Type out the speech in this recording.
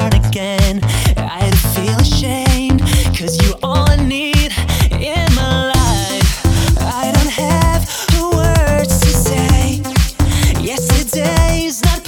hurt again. I feel ashamed, cause you all I need in my life. I don't have words to say. Yesterday's not